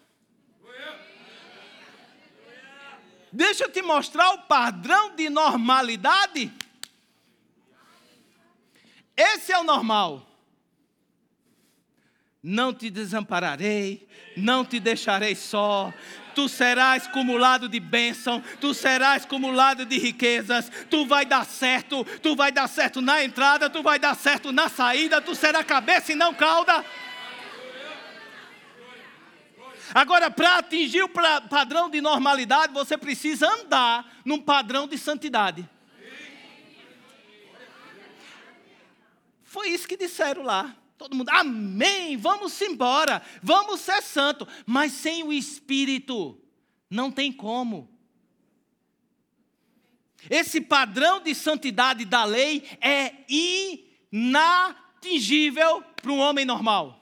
Deixa eu te mostrar o padrão de normalidade. Esse é o normal. Não te desampararei, não te deixarei só. Tu serás cumulado de bênção, tu serás cumulado de riquezas, tu vai dar certo, tu vai dar certo na entrada, tu vai dar certo na saída, tu será cabeça e não cauda. Agora, para atingir o padrão de normalidade, você precisa andar num padrão de santidade. Foi isso que disseram lá. Todo mundo, amém, vamos embora, vamos ser santo. Mas sem o Espírito, não tem como. Esse padrão de santidade da lei é inatingível para um homem normal.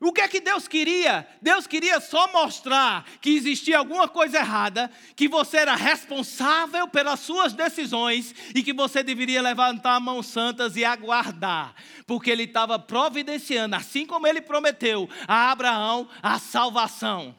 O que é que Deus queria? Deus queria só mostrar que existia alguma coisa errada, que você era responsável pelas suas decisões e que você deveria levantar mãos santas e aguardar, porque Ele estava providenciando, assim como Ele prometeu a Abraão, a salvação.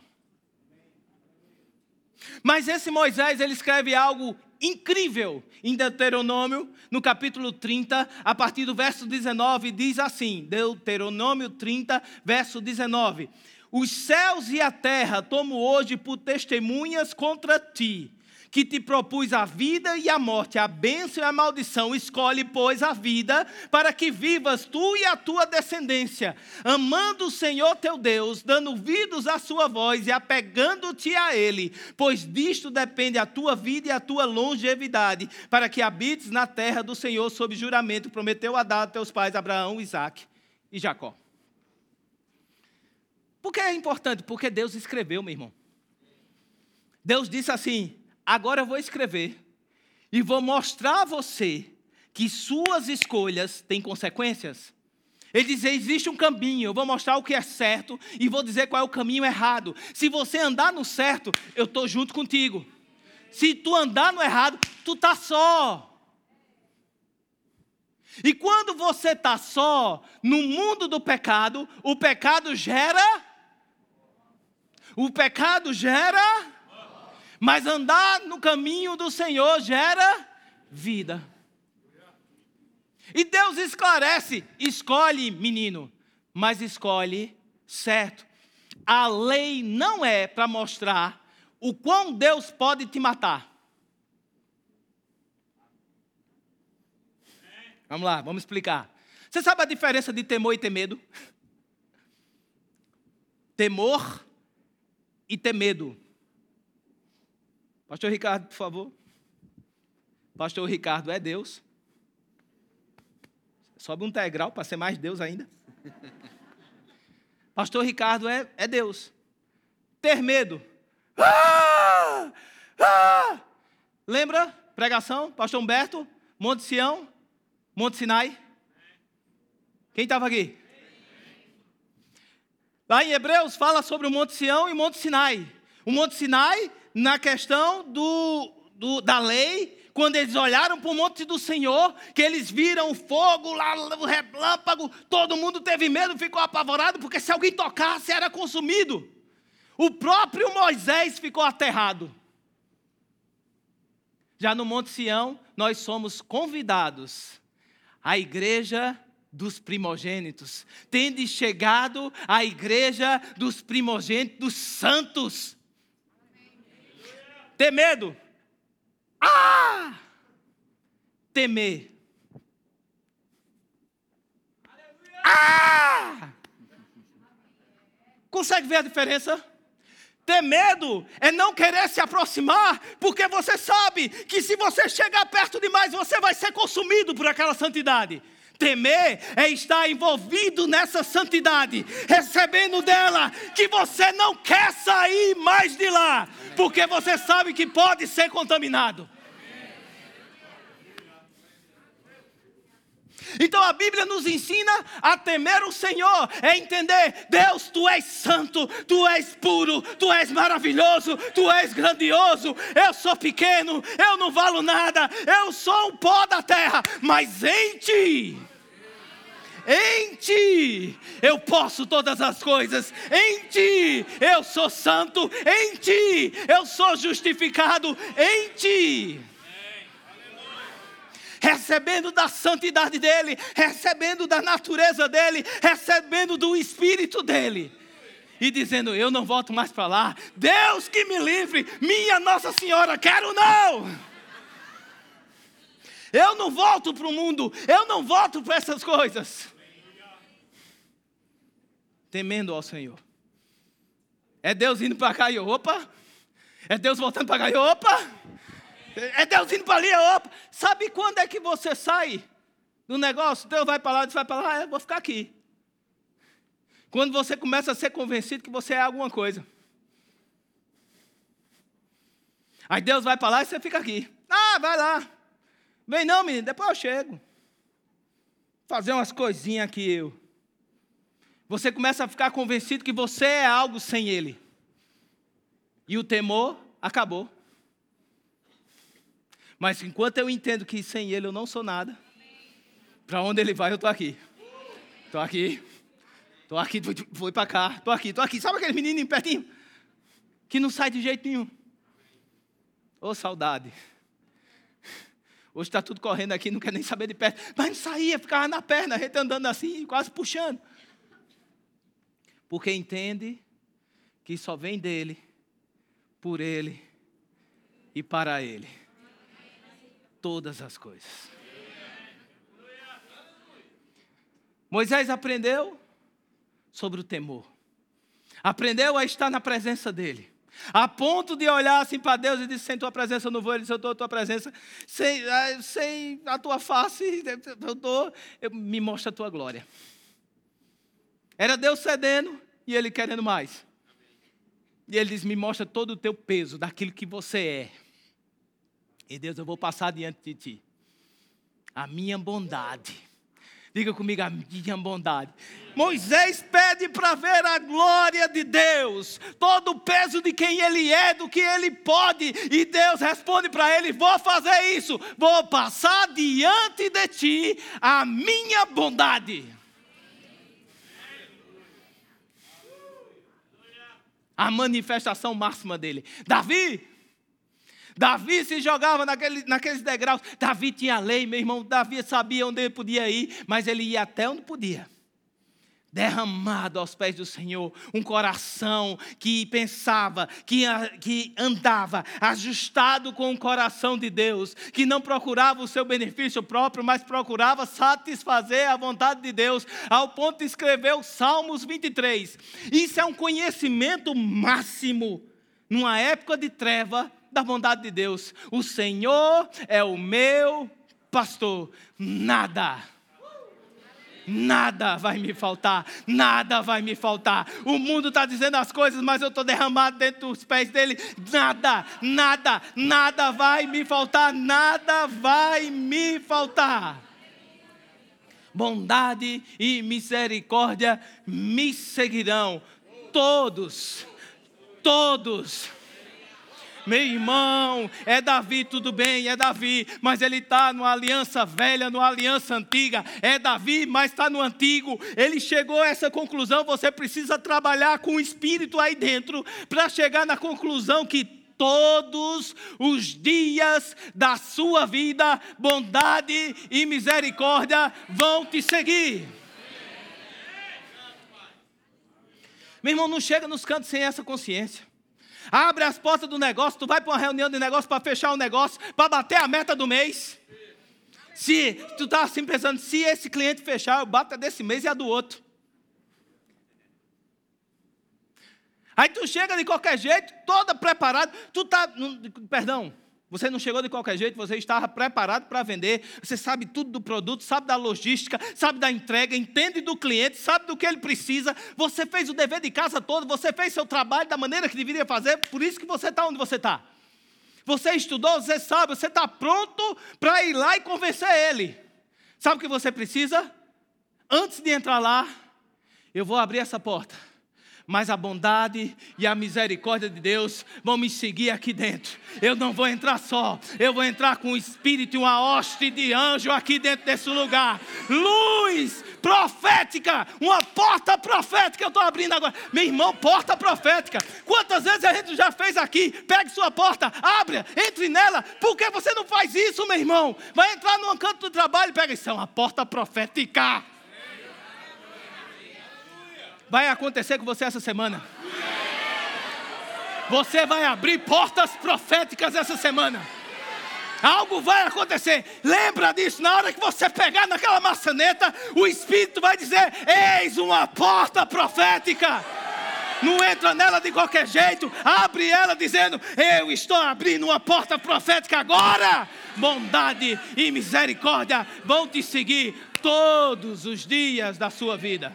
Mas esse Moisés, ele escreve algo incrível em Deuteronômio, no capítulo 30, a partir do verso 19, diz assim: Deuteronômio 30, verso 19: Os céus e a terra tomo hoje por testemunhas contra ti que te propus a vida e a morte, a bênção e a maldição. Escolhe, pois, a vida, para que vivas tu e a tua descendência, amando o Senhor teu Deus, dando ouvidos à sua voz e apegando-te a Ele, pois disto depende a tua vida e a tua longevidade, para que habites na terra do Senhor sob juramento, prometeu a dar a teus pais Abraão, Isaque e Jacó. Por que é importante? Porque Deus escreveu, meu irmão. Deus disse assim: agora eu vou escrever e vou mostrar a você que suas escolhas têm consequências. Ele diz: existe um caminho, eu vou mostrar o que é certo e vou dizer qual é o caminho errado. Se você andar no certo, eu estou junto contigo. Se tu andar no errado, tu tá só. E quando você está só no mundo do pecado, o pecado gera. O pecado gera mas andar no caminho do Senhor gera vida. E Deus esclarece: escolhe, menino, mas escolhe certo. A lei não é para mostrar o quão Deus pode te matar. Vamos lá, vamos explicar. Você sabe a diferença de temor e ter medo? [laughs] Temor e ter medo. Pastor Ricardo, por favor. Pastor Ricardo é Deus. Sobe um degrau para ser mais Deus ainda. Pastor Ricardo é, é Deus. Ter medo. Ah! Ah! Lembra? Pregação? Pastor Humberto? Monte Sião? Monte Sinai? Quem estava aqui? Lá em Hebreus fala sobre o Monte Sião e o Monte Sinai. O Monte Sinai na questão do, do, da lei, quando eles olharam para o monte do Senhor, que eles viram o fogo lá, o relâmpago, todo mundo teve medo, ficou apavorado, porque se alguém tocasse era consumido. O próprio Moisés ficou aterrado. Já no Monte Sião, nós somos convidados à igreja dos primogênitos, tende chegado à igreja dos primogênitos, dos santos. Ter medo. Ah! Temer. Ah! Consegue ver a diferença? Ter medo é não querer se aproximar, porque você sabe que se você chegar perto demais, você vai ser consumido por aquela santidade. Temer é estar envolvido nessa santidade, recebendo dela que você não quer sair mais de lá, porque você sabe que pode ser contaminado. Então a Bíblia nos ensina a temer o Senhor, é entender: Deus, tu és santo, tu és puro, tu és maravilhoso, tu és grandioso. Eu sou pequeno, eu não valo nada, eu sou um pó da terra, mas em ti em ti eu posso todas as coisas, em ti eu sou santo, em ti eu sou justificado, em ti. Recebendo da santidade dEle, recebendo da natureza dEle, recebendo do Espírito dEle e dizendo: Eu não volto mais para lá. Deus que me livre, minha Nossa Senhora, quero não. Eu não volto para o mundo, eu não volto para essas coisas temendo ao Senhor. É Deus indo para cá e opa. É Deus voltando para cá e opa. É Deus indo para ali, opa. Sabe quando é que você sai do negócio? Deus vai para lá, Deus vai para lá, eu vou ficar aqui. Quando você começa a ser convencido que você é alguma coisa. Aí Deus vai para lá e você fica aqui. Ah, vai lá. Vem não, menino, depois eu chego. Fazer umas coisinhas aqui eu você começa a ficar convencido que você é algo sem Ele. E o temor acabou. Mas enquanto eu entendo que sem Ele eu não sou nada, para onde Ele vai eu estou aqui. Estou aqui. Estou aqui, fui para cá. Estou aqui, estou aqui. Sabe aquele menino pertinho? Que não sai de jeito nenhum. Ô saudade. Hoje está tudo correndo aqui, não quer nem saber de perto. Mas não saía, ficava na perna, a gente andando assim, quase puxando. Porque entende que só vem dele, por ele e para ele. Todas as coisas. Moisés aprendeu sobre o temor. Aprendeu a estar na presença dele. A ponto de olhar assim para Deus e dizer: sem tua presença eu não vou. Ele disse: eu estou a tua presença. Sem, ah, sem a tua face, [laughs] eu estou. Me mostra a tua glória. Era Deus cedendo e ele querendo mais. E ele diz: me mostra todo o teu peso, daquilo que você é. E Deus, eu vou passar diante de ti. A minha bondade Diga comigo a minha bondade. Moisés pede para ver a glória de Deus, todo o peso de quem ele é, do que ele pode, e Deus responde para ele: Vou fazer isso, vou passar diante de ti a minha bondade. A manifestação máxima dele. Davi, Davi se jogava naquele, naqueles degraus. Davi tinha lei, meu irmão. Davi sabia onde ele podia ir, mas ele ia até onde podia. Derramado aos pés do Senhor, um coração que pensava, que, que andava ajustado com o coração de Deus, que não procurava o seu benefício próprio, mas procurava satisfazer a vontade de Deus, ao ponto de escrever o Salmos 23. Isso é um conhecimento máximo numa época de treva da bondade de Deus. O Senhor é o meu pastor. Nada. Nada vai me faltar, nada vai me faltar. O mundo está dizendo as coisas, mas eu estou derramado dentro dos pés dele. Nada, nada, nada vai me faltar, nada vai me faltar. Bondade e misericórdia me seguirão, todos, todos meu irmão, é Davi, tudo bem, é Davi, mas ele está numa aliança velha, numa aliança antiga. É Davi, mas está no antigo. Ele chegou a essa conclusão. Você precisa trabalhar com o espírito aí dentro para chegar na conclusão que todos os dias da sua vida, bondade e misericórdia vão te seguir. Meu irmão, não chega nos cantos sem essa consciência. Abre as portas do negócio, tu vai para uma reunião de negócio para fechar o negócio, para bater a meta do mês. Se tu está assim pensando, se esse cliente fechar, eu bato a desse mês e a do outro. Aí tu chega de qualquer jeito, toda preparado, tu tá, perdão, você não chegou de qualquer jeito, você estava preparado para vender, você sabe tudo do produto, sabe da logística, sabe da entrega, entende do cliente, sabe do que ele precisa. Você fez o dever de casa todo, você fez seu trabalho da maneira que deveria fazer, por isso que você está onde você está. Você estudou, você sabe, você está pronto para ir lá e convencer ele. Sabe o que você precisa? Antes de entrar lá, eu vou abrir essa porta mas a bondade e a misericórdia de Deus vão me seguir aqui dentro. Eu não vou entrar só, eu vou entrar com o espírito e uma hoste de anjo aqui dentro desse lugar. Luz profética, uma porta profética eu estou abrindo agora. Meu irmão, porta profética. Quantas vezes a gente já fez aqui? Pegue sua porta, abre, entre nela. Por que você não faz isso, meu irmão? Vai entrar num canto do trabalho pega isso, é uma porta profética vai acontecer com você essa semana. Você vai abrir portas proféticas essa semana. Algo vai acontecer. Lembra disso. Na hora que você pegar naquela maçaneta, o Espírito vai dizer: Eis uma porta profética. Não entra nela de qualquer jeito. Abre ela dizendo: Eu estou abrindo uma porta profética agora. Bondade e misericórdia vão te seguir todos os dias da sua vida.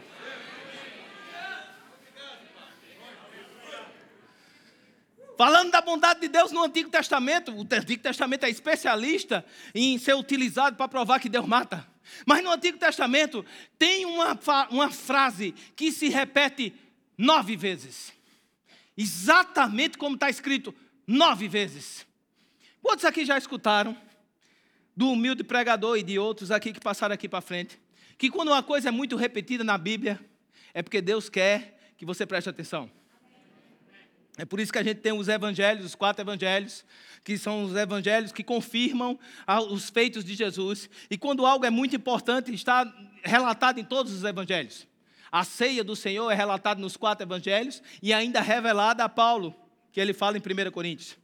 Falando da bondade de Deus no Antigo Testamento, o Antigo Testamento é especialista em ser utilizado para provar que Deus mata. Mas no Antigo Testamento tem uma, uma frase que se repete nove vezes. Exatamente como está escrito, nove vezes. Quantos aqui já escutaram do humilde pregador e de outros aqui que passaram aqui para frente? Que quando uma coisa é muito repetida na Bíblia, é porque Deus quer que você preste atenção. É por isso que a gente tem os evangelhos, os quatro evangelhos, que são os evangelhos que confirmam os feitos de Jesus. E quando algo é muito importante, está relatado em todos os evangelhos. A ceia do Senhor é relatada nos quatro evangelhos e ainda revelada a Paulo, que ele fala em 1 Coríntios.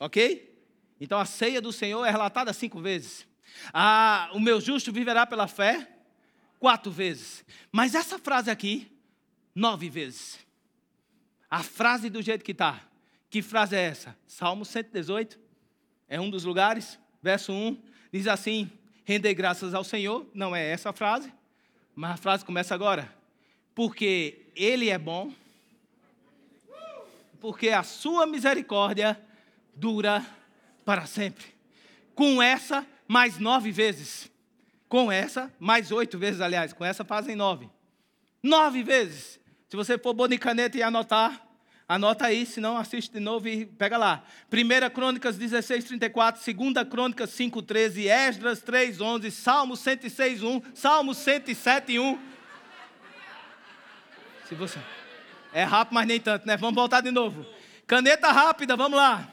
Ok? Então a ceia do Senhor é relatada cinco vezes. Ah, o meu justo viverá pela fé, quatro vezes. Mas essa frase aqui, nove vezes. A frase do jeito que está. Que frase é essa? Salmo 118, é um dos lugares, verso 1, diz assim: render graças ao Senhor, não é essa a frase, mas a frase começa agora. Porque Ele é bom, porque a sua misericórdia dura para sempre. Com essa, mais nove vezes. Com essa, mais oito vezes, aliás. Com essa fazem nove. Nove vezes. Se você for bom de caneta e anotar, anota aí, se não assiste de novo e pega lá. 1 Crônicas 16, 34, 2 Crônicas 5, 13, Esdras 3, 11, Salmo 106, 1, Salmo 107, 1. Se você... É rápido, mas nem tanto, né? Vamos voltar de novo. Caneta rápida, vamos lá.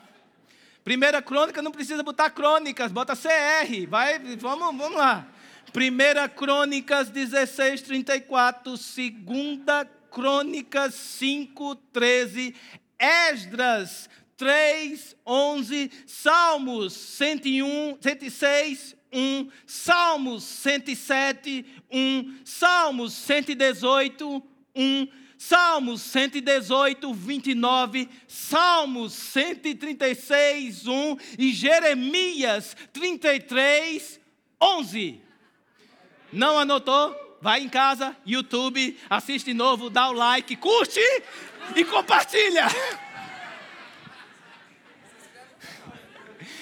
Primeira crônica não precisa botar crônicas, bota CR. Vai, vamos, vamos lá. Primeira Crônicas 16, 34. Segunda Crônicas 5, 13. Esdras 3, 11. Salmos 101, 106, 1. Salmos 107, 1. Salmos 118, 1. Salmos 118, 29, Salmos 136, 1 e Jeremias 33, 11. Não anotou? Vai em casa, YouTube, assiste de novo, dá o like, curte e compartilha.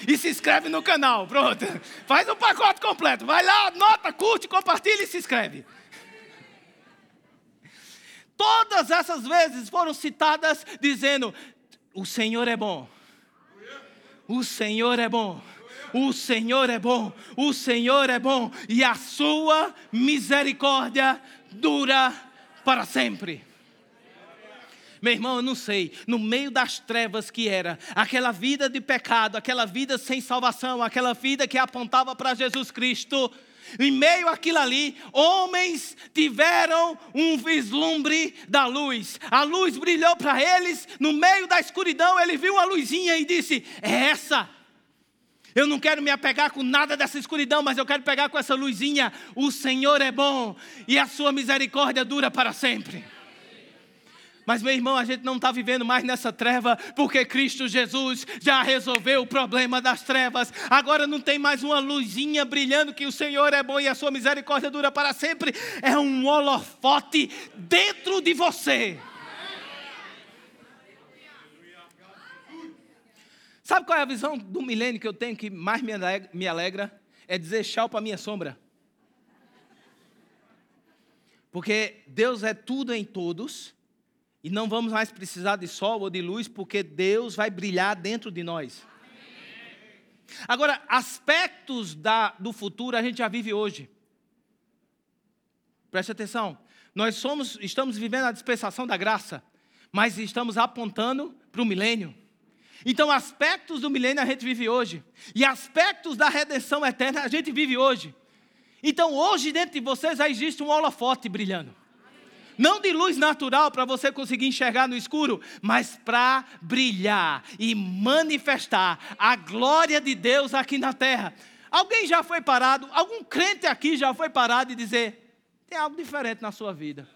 E se inscreve no canal, pronto. Faz o pacote completo. Vai lá, anota, curte, compartilha e se inscreve. Todas essas vezes foram citadas dizendo: O Senhor é bom. O Senhor é bom. O Senhor é bom. O Senhor é bom. E a sua misericórdia dura para sempre. Meu irmão, eu não sei, no meio das trevas que era, aquela vida de pecado, aquela vida sem salvação, aquela vida que apontava para Jesus Cristo, em meio àquilo ali, homens tiveram um vislumbre da luz. A luz brilhou para eles, no meio da escuridão, ele viu uma luzinha e disse: É essa. Eu não quero me apegar com nada dessa escuridão, mas eu quero pegar com essa luzinha. O Senhor é bom e a sua misericórdia dura para sempre. Mas, meu irmão, a gente não está vivendo mais nessa treva, porque Cristo Jesus já resolveu o problema das trevas. Agora não tem mais uma luzinha brilhando que o Senhor é bom e a sua misericórdia dura para sempre. É um holofote dentro de você. Sabe qual é a visão do milênio que eu tenho que mais me alegra? É dizer tchau para a minha sombra. Porque Deus é tudo em todos e não vamos mais precisar de sol ou de luz, porque Deus vai brilhar dentro de nós. Agora, aspectos da, do futuro a gente já vive hoje. Preste atenção. Nós somos, estamos vivendo a dispensação da graça, mas estamos apontando para o milênio. Então, aspectos do milênio a gente vive hoje, e aspectos da redenção eterna a gente vive hoje. Então, hoje dentro de vocês já existe um holofote brilhando não de luz natural para você conseguir enxergar no escuro, mas para brilhar e manifestar a glória de Deus aqui na terra. Alguém já foi parado, algum crente aqui já foi parado e dizer: tem algo diferente na sua vida.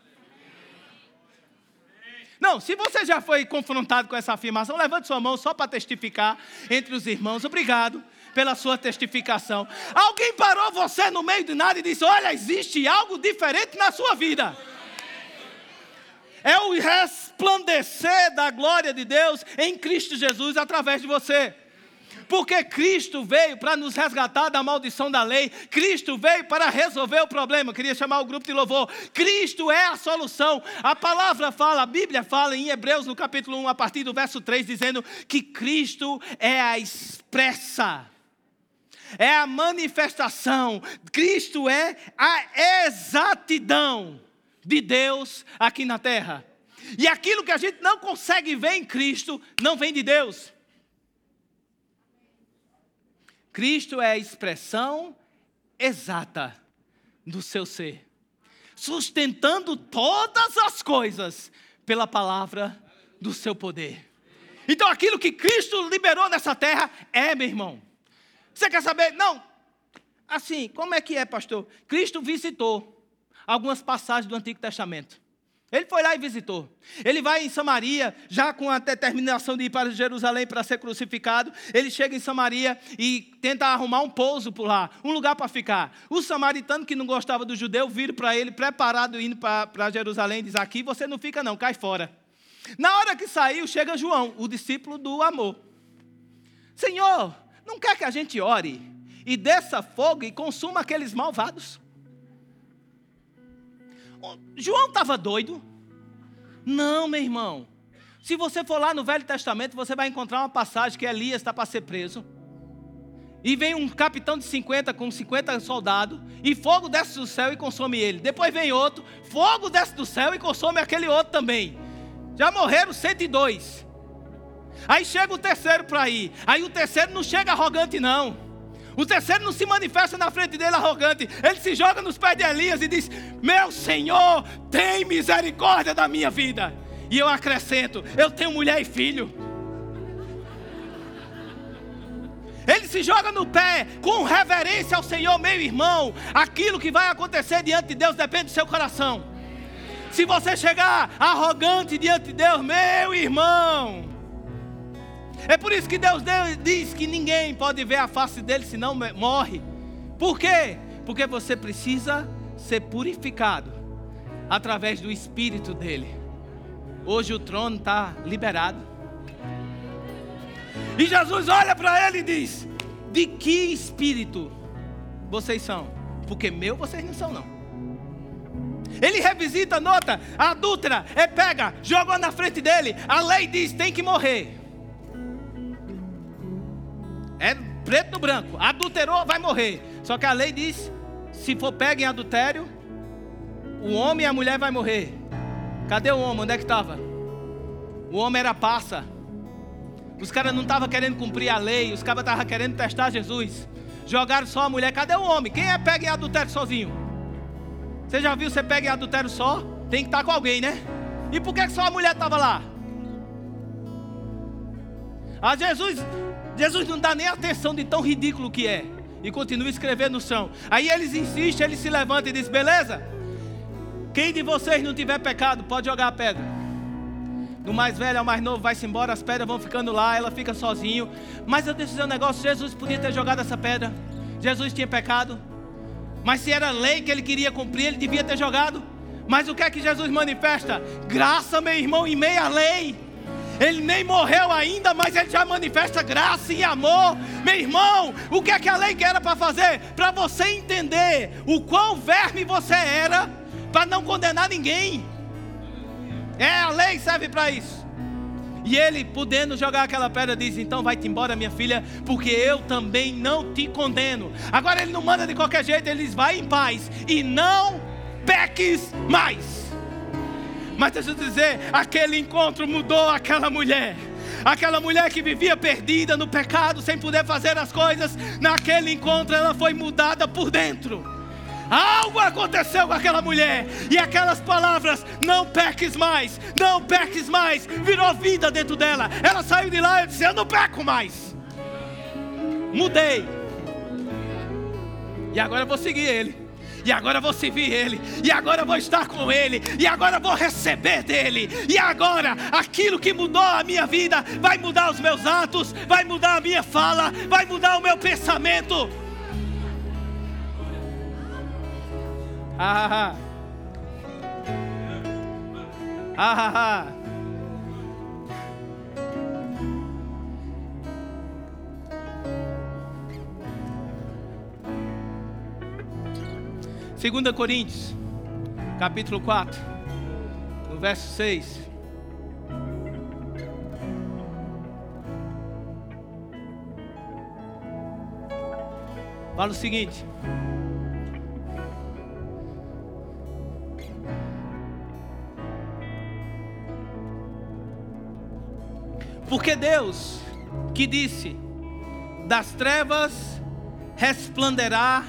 Não, se você já foi confrontado com essa afirmação, levante sua mão só para testificar entre os irmãos. Obrigado pela sua testificação. Alguém parou você no meio de nada e disse: Olha, existe algo diferente na sua vida é o resplandecer da glória de Deus em Cristo Jesus através de você. Porque Cristo veio para nos resgatar da maldição da lei, Cristo veio para resolver o problema. Eu queria chamar o grupo de louvor. Cristo é a solução. A palavra fala, a Bíblia fala em Hebreus, no capítulo 1, a partir do verso 3, dizendo que Cristo é a expressa é a manifestação, Cristo é a exatidão de Deus aqui na terra. E aquilo que a gente não consegue ver em Cristo não vem de Deus. Cristo é a expressão exata do seu ser, sustentando todas as coisas pela palavra do seu poder. Então aquilo que Cristo liberou nessa terra é, meu irmão. Você quer saber? Não. Assim, como é que é, pastor? Cristo visitou algumas passagens do Antigo Testamento. Ele foi lá e visitou. Ele vai em Samaria, já com a determinação de ir para Jerusalém para ser crucificado. Ele chega em Samaria e tenta arrumar um pouso por lá, um lugar para ficar. O samaritano que não gostava do judeu vira para ele, preparado, indo para Jerusalém, diz: Aqui você não fica, não, cai fora. Na hora que saiu, chega João, o discípulo do amor. Senhor, não quer que a gente ore e desça fogo e consuma aqueles malvados? João estava doido? Não, meu irmão. Se você for lá no Velho Testamento, você vai encontrar uma passagem que Elias está para ser preso. E vem um capitão de 50 com 50 soldados, e fogo desce do céu e consome ele. Depois vem outro, fogo desce do céu e consome aquele outro também. Já morreram 102. Aí chega o terceiro para ir. Aí o terceiro não chega arrogante, não. O terceiro não se manifesta na frente dele arrogante. Ele se joga nos pés de Elias e diz: Meu Senhor, tem misericórdia da minha vida. E eu acrescento: Eu tenho mulher e filho. Ele se joga no pé com reverência ao Senhor, meu irmão. Aquilo que vai acontecer diante de Deus depende do seu coração. Se você chegar arrogante diante de Deus, meu irmão, é por isso que Deus diz que ninguém pode ver a face dele senão morre. Por quê? Porque você precisa ser purificado através do Espírito dele. Hoje o trono está liberado. E Jesus olha para ele e diz: De que espírito vocês são? Porque meu vocês não são, não. Ele revisita, nota, a adúltera é pega, jogou na frente dele. A lei diz: tem que morrer. É preto no branco. Adulterou, vai morrer. Só que a lei diz: se for pego em adultério, o homem e a mulher vai morrer. Cadê o homem? Onde é que estava? O homem era passa. Os caras não estavam querendo cumprir a lei, os caras estavam querendo testar Jesus. Jogaram só a mulher. Cadê o homem? Quem é pega em adultério sozinho? Você já viu você pega em adultério só? Tem que estar com alguém, né? E por que só a mulher estava lá? A Jesus Jesus não dá nem atenção de tão ridículo que é. E continua escrevendo no chão. Aí eles insistem, ele se levanta e diz: Beleza? Quem de vocês não tiver pecado, pode jogar a pedra. Do mais velho ao mais novo, vai-se embora, as pedras vão ficando lá, ela fica sozinho. Mas eu decidir um negócio: Jesus podia ter jogado essa pedra. Jesus tinha pecado. Mas se era lei que ele queria cumprir, ele devia ter jogado. Mas o que é que Jesus manifesta? Graça, meu irmão, em meia lei. Ele nem morreu ainda, mas ele já manifesta graça e amor. Meu irmão, o que é que a lei era para fazer? Para você entender o quão verme você era, para não condenar ninguém. É, a lei serve para isso. E ele, podendo jogar aquela pedra, diz: Então vai-te embora, minha filha, porque eu também não te condeno. Agora ele não manda de qualquer jeito, ele diz: Vai em paz e não peques mais. Mas deixa eu dizer, aquele encontro mudou aquela mulher. Aquela mulher que vivia perdida no pecado, sem poder fazer as coisas, naquele encontro ela foi mudada por dentro. Algo aconteceu com aquela mulher, e aquelas palavras, não peques mais, não peques mais, virou vida dentro dela. Ela saiu de lá e disse: Eu não peco mais. Mudei. E agora eu vou seguir ele e agora vou servir Ele, e agora vou estar com Ele, e agora vou receber dEle, e agora aquilo que mudou a minha vida vai mudar os meus atos, vai mudar a minha fala, vai mudar o meu pensamento. Ah, ah, ah. ah, ah. 2 Coríntios, capítulo 4, no verso 6. Fala o seguinte: Porque Deus, que disse: das trevas resplanderá,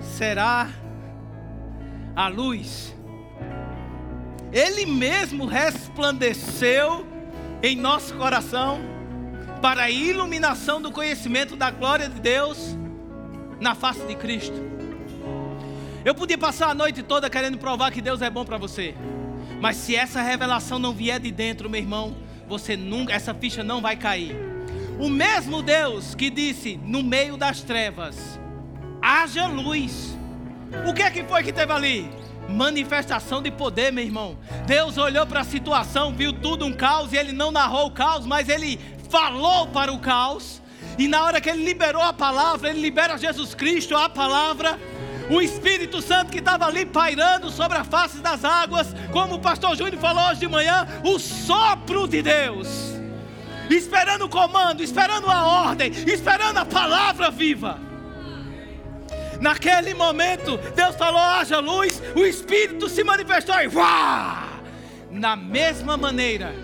será a luz. Ele mesmo resplandeceu em nosso coração para a iluminação do conhecimento da glória de Deus na face de Cristo. Eu podia passar a noite toda querendo provar que Deus é bom para você, mas se essa revelação não vier de dentro, meu irmão, você nunca, essa ficha não vai cair. O mesmo Deus que disse no meio das trevas, haja luz. O que é que foi que teve ali? manifestação de poder, meu irmão. Deus olhou para a situação, viu tudo um caos e ele não narrou o caos, mas ele falou para o caos. E na hora que ele liberou a palavra, ele libera Jesus Cristo, a palavra. O Espírito Santo que estava ali pairando sobre a face das águas, como o pastor Júnior falou hoje de manhã, o sopro de Deus, esperando o comando, esperando a ordem, esperando a palavra viva. Naquele momento, Deus falou: haja luz, o Espírito se manifestou e vá! Na mesma maneira,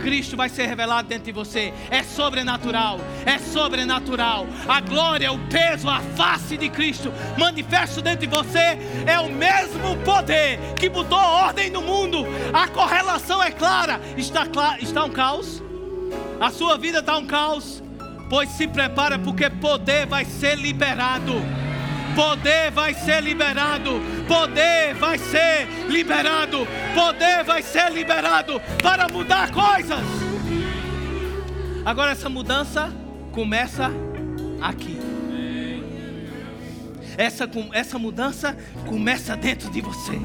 Cristo vai ser revelado dentro de você. É sobrenatural, é sobrenatural. A glória, o peso, a face de Cristo manifesto dentro de você é o mesmo poder que botou ordem no mundo. A correlação é clara. Está, clara, está um caos? A sua vida está um caos? Pois se prepara, porque poder vai ser liberado poder vai ser liberado, poder vai ser liberado, poder vai ser liberado para mudar coisas. Agora essa mudança começa aqui. Essa, essa mudança começa dentro de você.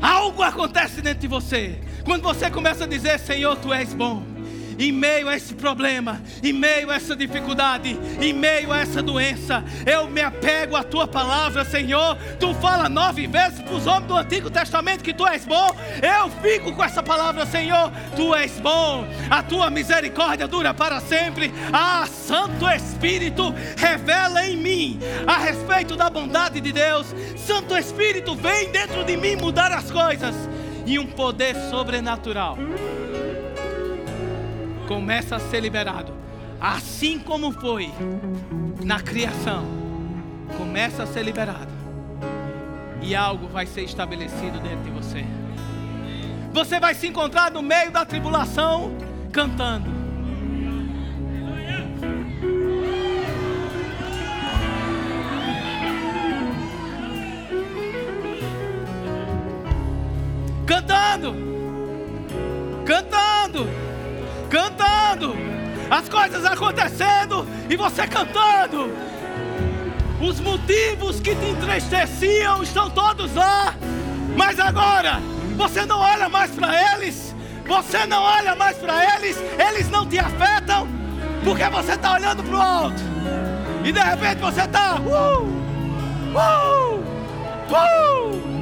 Algo acontece dentro de você. Quando você começa a dizer: Senhor, tu és bom em meio a esse problema, em meio a essa dificuldade, em meio a essa doença, eu me apego à tua palavra, Senhor. Tu fala nove vezes para os homens do Antigo Testamento que tu és bom. Eu fico com essa palavra, Senhor. Tu és bom, a tua misericórdia dura para sempre. Ah, Santo Espírito, revela em mim a respeito da bondade de Deus. Santo Espírito, vem dentro de mim mudar as coisas e um poder sobrenatural começa a ser liberado. Assim como foi na criação, começa a ser liberado. E algo vai ser estabelecido dentro de você. Você vai se encontrar no meio da tribulação cantando. Cantando. Cantando cantando, as coisas acontecendo e você cantando. Os motivos que te entristeciam estão todos lá, mas agora você não olha mais para eles, você não olha mais para eles, eles não te afetam, porque você está olhando para o alto e de repente você está. Uh, uh, uh.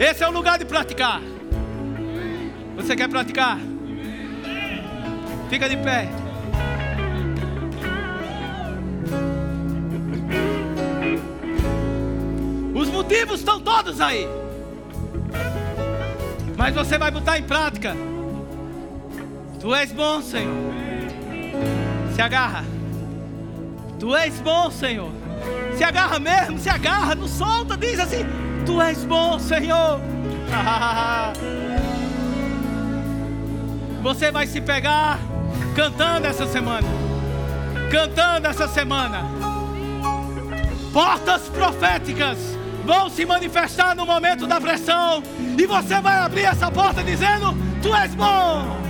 Esse é o lugar de praticar. Você quer praticar? Fica de pé. Os motivos estão todos aí. Mas você vai botar em prática. Tu és bom, Senhor. Se agarra. Tu és bom, Senhor. Se agarra mesmo, se agarra, não solta, diz assim: Tu és bom, Senhor. [laughs] Você vai se pegar cantando essa semana. Cantando essa semana. Portas proféticas vão se manifestar no momento da pressão. E você vai abrir essa porta dizendo: Tu és bom.